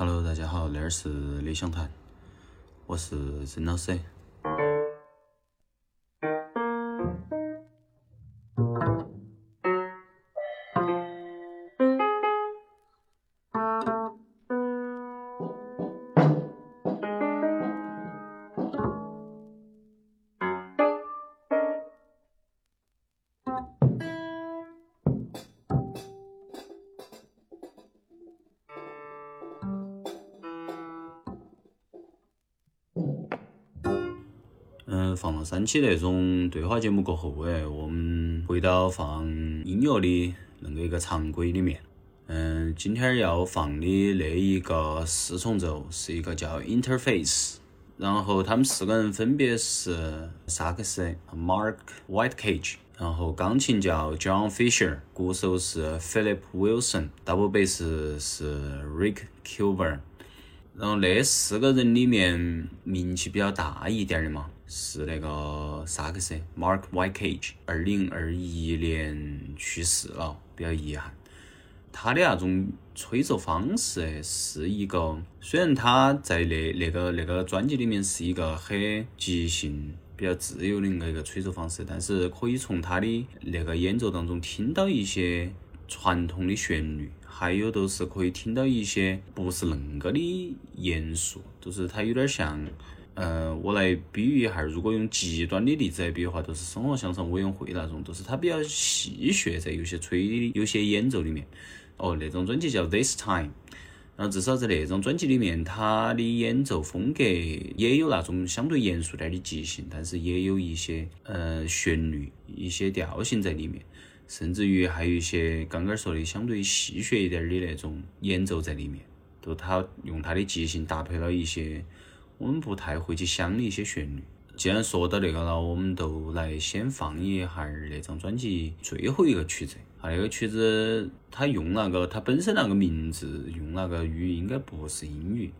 Hello，大家好，这儿是理想谈，我是曾老师。播期那种对话节目过后，诶，我们回到放音乐的那个一个常规里面。嗯，今天要放的那一个四重奏是一个叫 interface，然后他们四个人分别是萨克斯 Mark Whitecage，然后钢琴叫 John Fisher，鼓手是 Philip Wilson，double bass 是 Rick Cuber。然后那四个人里面名气比较大一点的嘛，是那个萨克斯 Mark Y Cage，二零二一年去世了，比较遗憾。他的那种吹奏方式是一个，虽然他在那那个那个专辑里面是一个很即兴、比较自由的那个吹奏方式，但是可以从他的那个演奏当中听到一些传统的旋律。还有都是可以听到一些不是恁个的严肃，就是它有点像，呃，我来比喻一下，如果用极端的例子来比的话，都是生活向上委员会那种，都是它比较戏谑在有些吹的、有些演奏里面。哦，那种专辑叫 This Time，然后至少在那种专辑里面，它的演奏风格也有那种相对严肃点的即兴，但是也有一些呃旋律、一些调性在里面。甚至于还有一些刚刚说的相对戏谑一点的那种演奏在里面，都他用他的即兴搭配了一些我们不太会去想的一些旋律。既然说到那个了，我们都来先放一下那张专辑最后一个曲子。啊，那个曲子他用那个他本身那个名字用那个语应该不是英语，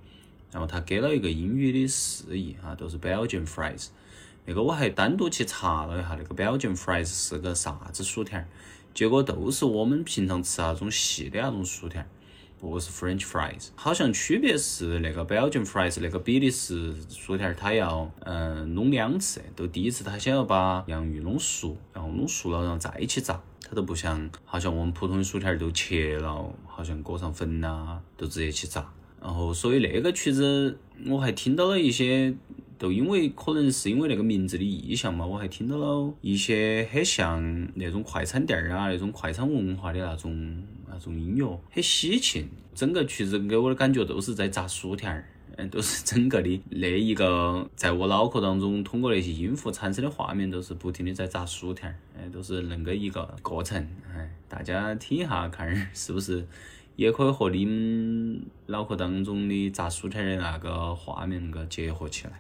然后他给了一个英语的释义啊，都是 Belgian fries。那个我还单独去查了一下，那个 Belgian fries 是个啥子薯条，结果都是我们平常吃那种细的那种薯条，不是 French fries。好像区别是那个 Belgian fries 那个比利时薯条，它要嗯弄两次，都第一次它先要把洋芋弄熟，然后弄熟了然后再一起炸，它都不像好像我们普通的薯条都切了，好像裹上粉呐，都直接去炸。然后所以那个曲子我还听到了一些。都因为可能是因为那个名字的意象嘛，我还听到了一些很像那种快餐店儿啊，那种快餐文化的那种那种音乐，很喜庆。整个曲子给我的感觉都是在炸薯条儿，嗯，都是 整个的那一个在我脑壳当中通过那些音符产生的画面，都是不停的在炸薯条儿，哎，都是恁个一个过程。哎，大家听一下看是不是？也可以和你们脑壳当中的炸薯条的那个画面那个结合起来。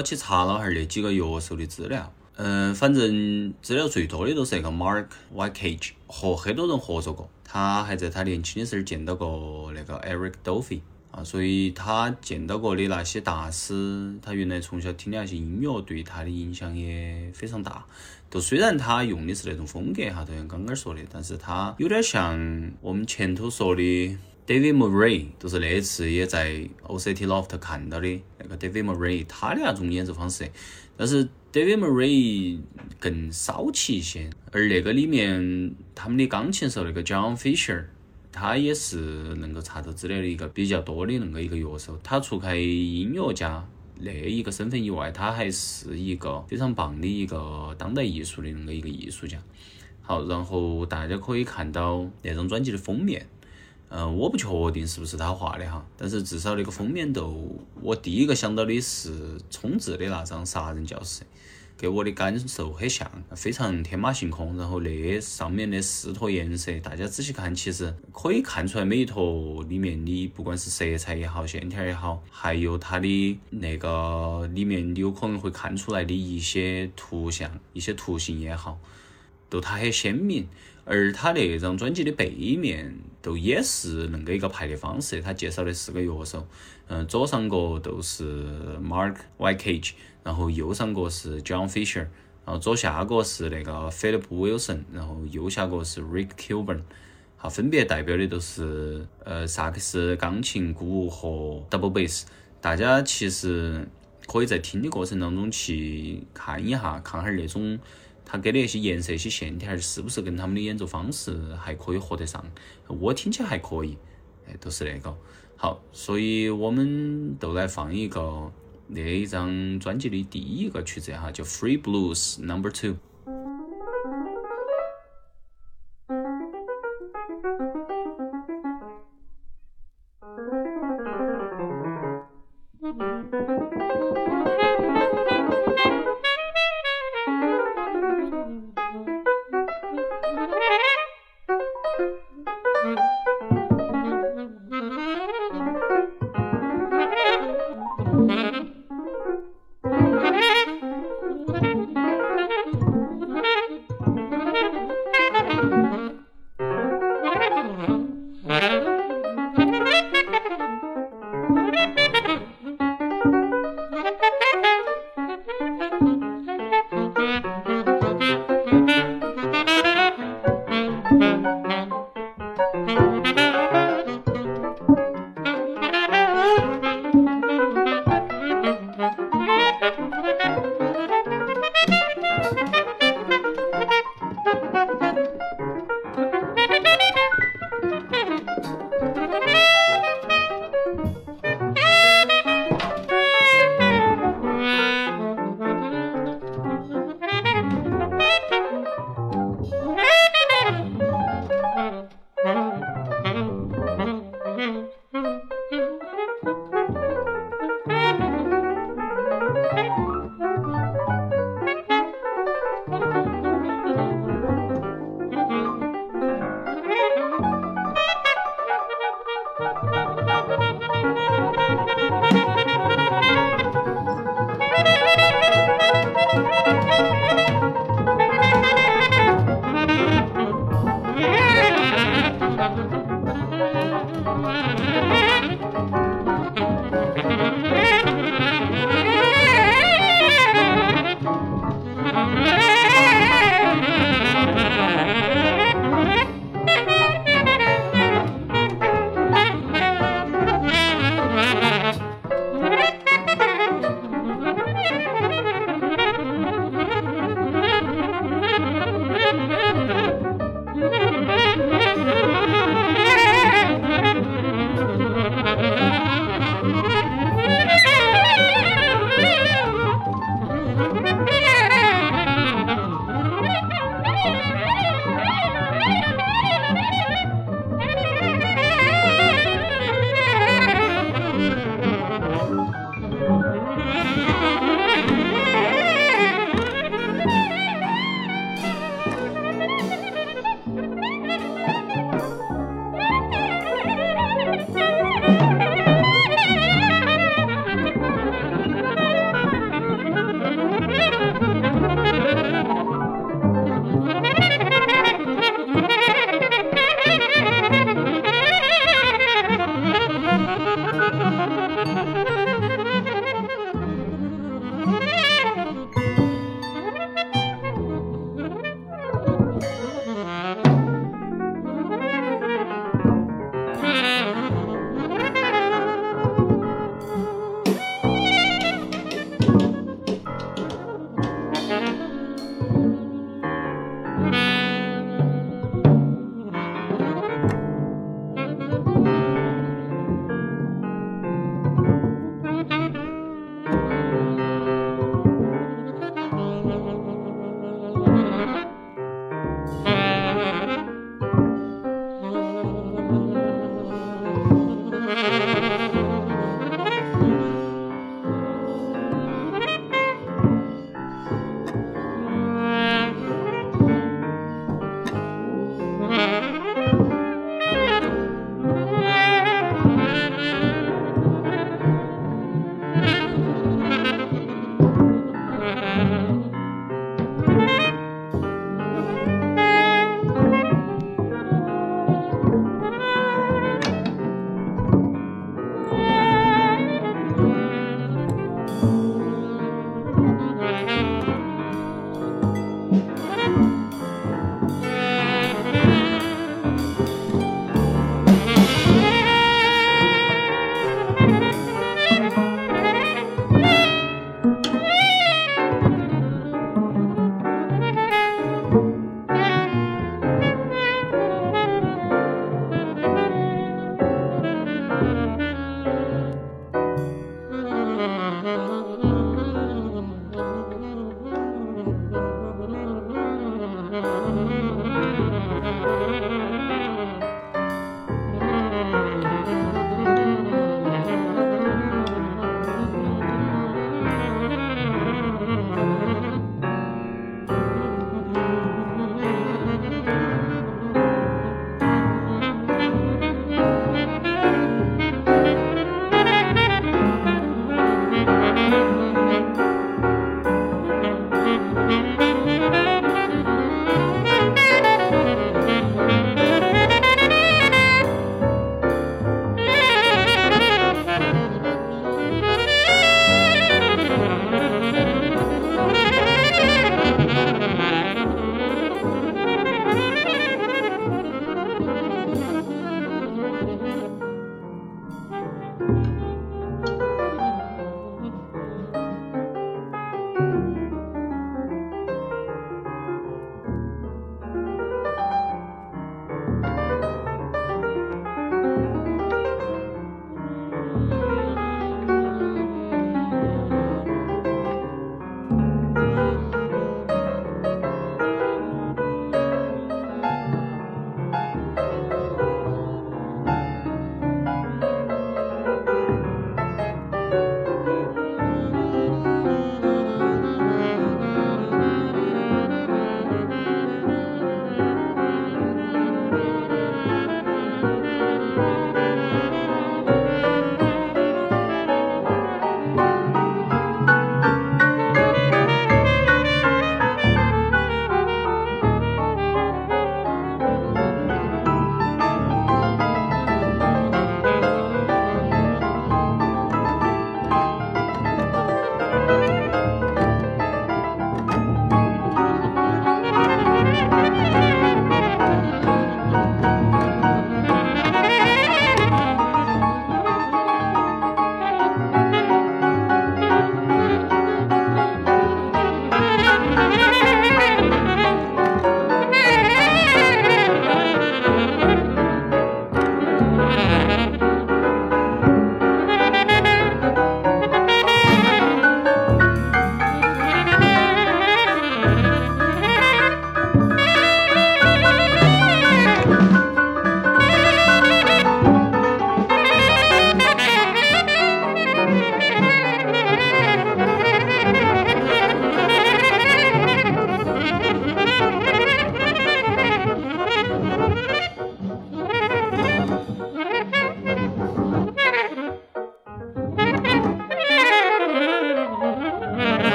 我去查了哈儿那几个乐手的资料，嗯，反正资料最多的都是那个 Mark Whitecage 和很多人合作过，他还在他年轻的时候见到过那个 Eric Dolphy 啊，所以他见到过的那些大师，他原来从小听的那些音乐对他的影响也非常大。就虽然他用的是那种风格哈，就像刚刚说的，但是他有点像我们前头说的。David Murray 就是那次也在 OCT Loft 看到的那个 David Murray，他的那种演奏方式，但是 David Murray 更骚气一些，而那个里面他们的钢琴手那个 John Fisher，他也是能够查到资料的一个比较多的那个一个乐手。他除开音乐家那一个身份以外，他还是一个非常棒的一个当代艺术的那个一个艺术家。好，然后大家可以看到那张专辑的封面。嗯，我不确定是不是他画的哈，但是至少那个封面都，我第一个想到的是冲智的那张《杀人教室》，给我的感受很像，非常天马行空。然后那上面的四坨颜色，大家仔细看，其实可以看出来每一坨里面的，不管是色彩也好，线条也好，还有它的那个里面有可能会看出来的一些图像、一些图形也好，都它很鲜明。而他那张专辑的背面都也是恁个一个排列方式，他介绍的四个乐手，嗯，左上角都是 Mark Y Cage，然后右上角是 John Fisher，然后左下角是那个 Philip Wilson，然后右下角是 Rick Kilburn，好，分别代表的都是呃萨克斯、钢琴、鼓和 double bass。大家其实可以在听的过程当中去看一下，看下那种。他给的那些颜色、一些线条，是不是跟他们的演奏方式还可以合得上？我听起来还可以，哎，都是那个好，所以我们都来放一个那一张专辑的第一个曲子哈，叫《Free Blues Number Two》。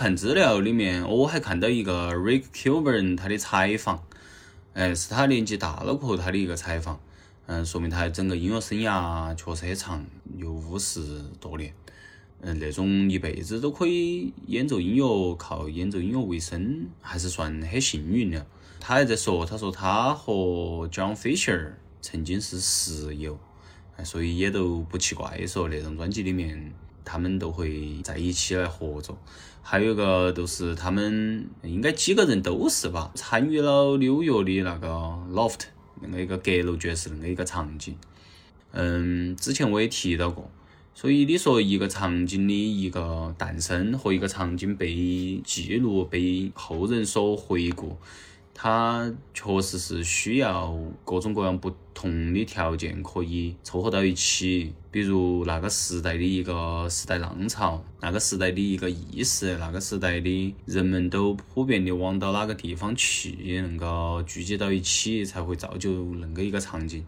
看资料里面，我还看到一个 Rick Cuban 他的采访，哎，是他年纪大了过后他的一个采访，嗯，说明他整个音乐生涯确实很长，有五十多年，嗯，那种一辈子都可以演奏音乐，靠演奏音乐为生，还是算很幸运的。他还在说，他说他和 John Fisher 曾经是室友，所以也都不奇怪，说那张专辑里面。他们都会在一起来合作，还有一个就是他们应该几个人都是吧，参与了纽约的那个 loft 那个一个阁楼爵士那个一个场景。嗯，之前我也提到过，所以你说一个场景的一个诞生和一个场景被记录、被后人所回顾。它确实是需要各种各样不同的条件可以凑合到一起，比如那个时代的一个时代浪潮，那个时代的一个意识，那个时代的人们都普遍的往到哪个地方去，能够聚集到一起，才会造就恁个一个场景。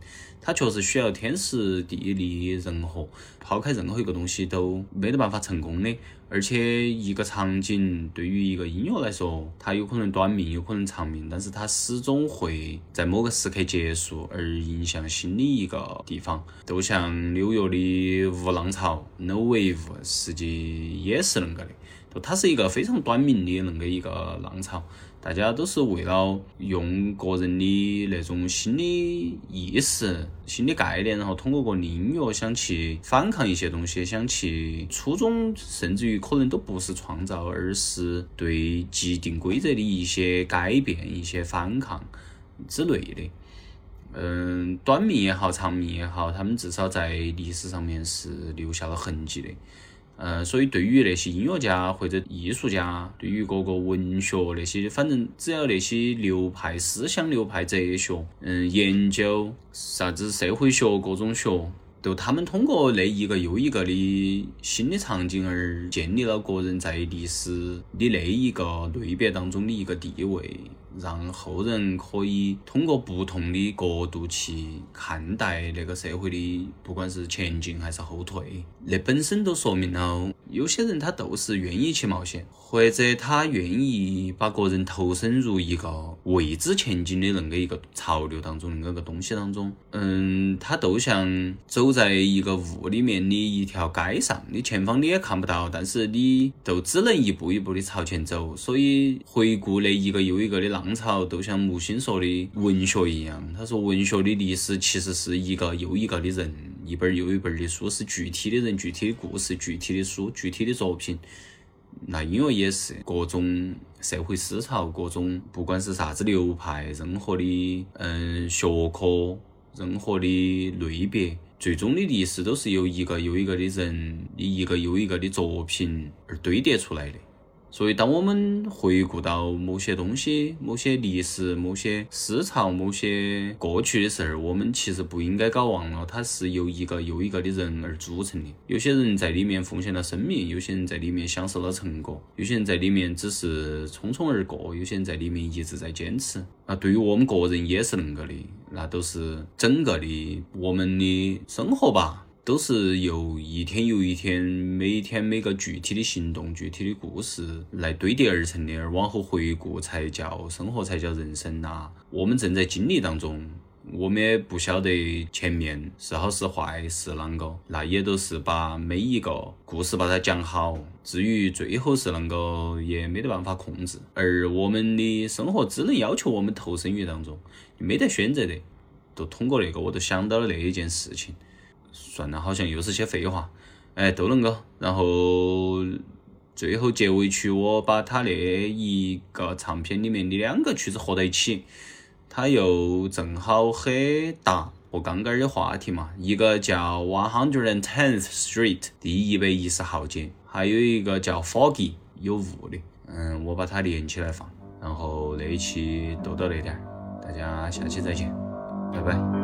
它确实需要天时地利人和，抛开任何一个东西都没得办法成功的。而且一个场景对于一个音乐来说，它有可能短命，有可能长命，但是它始终会在某个时刻结束，而迎向新的一个地方。就像纽约的无浪潮 （No Wave），实际也是恁个的，就它是一个非常短命的恁个一个浪潮。大家都是为了用个人的那种新的意识、新的概念，然后通过个音乐想去反抗一些东西，想去初衷，甚至于可能都不是创造，而是对既定规则的一些改变、一些反抗之类的。嗯，短命也好，长命也好，他们至少在历史上面是留下了痕迹的。呃，所以对于那些音乐家或者艺术家，对于各个文学那些，反正只要那些流派、思想流派、哲学，嗯，研究啥子社会学、各种学。就他们通过那一个又一个的新的场景而建立了个人在历史的那一个类别当中的一个地位。让后人可以通过不同的角度去看待那个社会的，不管是前进还是后退，那本身都说明了，有些人他都是愿意去冒险，或者他愿意把个人投身入一个未知前进的那个一个潮流当中，那个个东西当中。嗯，他都像走在一个雾里面的一条街上，你前方你也看不到，但是你就只能一步一步的朝前走。所以回顾那一个又一个的浪。浪潮都像木心说的文学一样，他说文学的历史其实是一个又一个的人，一本又一本的书，是具体的人、具体的故事、具体的书、具体的作品。那音乐也是各种社会思潮，各种不管是啥子流派，任何的嗯学科，任何的类别，最终的历史都是由一个又一个的人，一个又一个的作品而堆叠出来的。所以，当我们回顾到某些东西、某些历史、某些思潮、某些过去的事儿，我们其实不应该搞忘了，它是由一个又一个的人而组成的。有些人在里面奉献了生命，有些人在里面享受了成果，有些人在里面只是匆匆而过，有些人在里面一直在坚持。那，对于我们个人也是恁个的，那都是整个的我们的生活吧。都是由一天又一天，每天每个具体的行动、具体的故事来堆叠而成的，而往后回顾才叫生活，才叫人生呐。我们正在经历当中，我们也不晓得前面是好是坏是啷个，那也都是把每一个故事把它讲好。至于最后是啷个，也没得办法控制。而我们的生活只能要求我们投身于当中，没得选择的。都通过那个，我都想到了那一件事情。算了，好像又是些废话，哎，都能够。然后最后结尾曲，我把他那一个唱片里面的两个曲子合在一起，它又正好很搭我刚刚的话题嘛。一个叫 One Hundred and Tenth Street 第一百一十号街，还有一个叫 Foggy 有雾的。嗯，我把它连起来放。然后那一期就到这点，大家下期再见，拜拜。